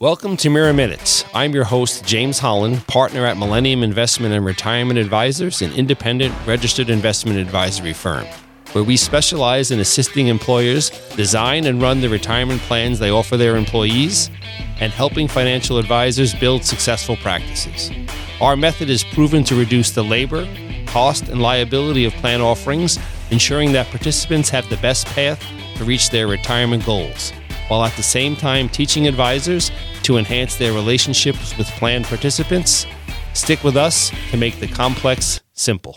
Welcome to MIRA Minutes. I'm your host, James Holland, partner at Millennium Investment and Retirement Advisors, an independent registered investment advisory firm, where we specialize in assisting employers design and run the retirement plans they offer their employees and helping financial advisors build successful practices. Our method is proven to reduce the labor, cost, and liability of plan offerings, ensuring that participants have the best path to reach their retirement goals while at the same time teaching advisors to enhance their relationships with plan participants. Stick with us to make the complex simple.